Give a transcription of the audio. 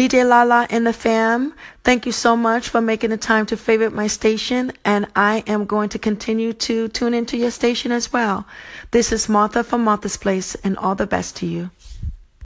DJ Lala and the fam, thank you so much for making the time to favorite my station, and I am going to continue to tune into your station as well. This is Martha from Martha's Place, and all the best to you.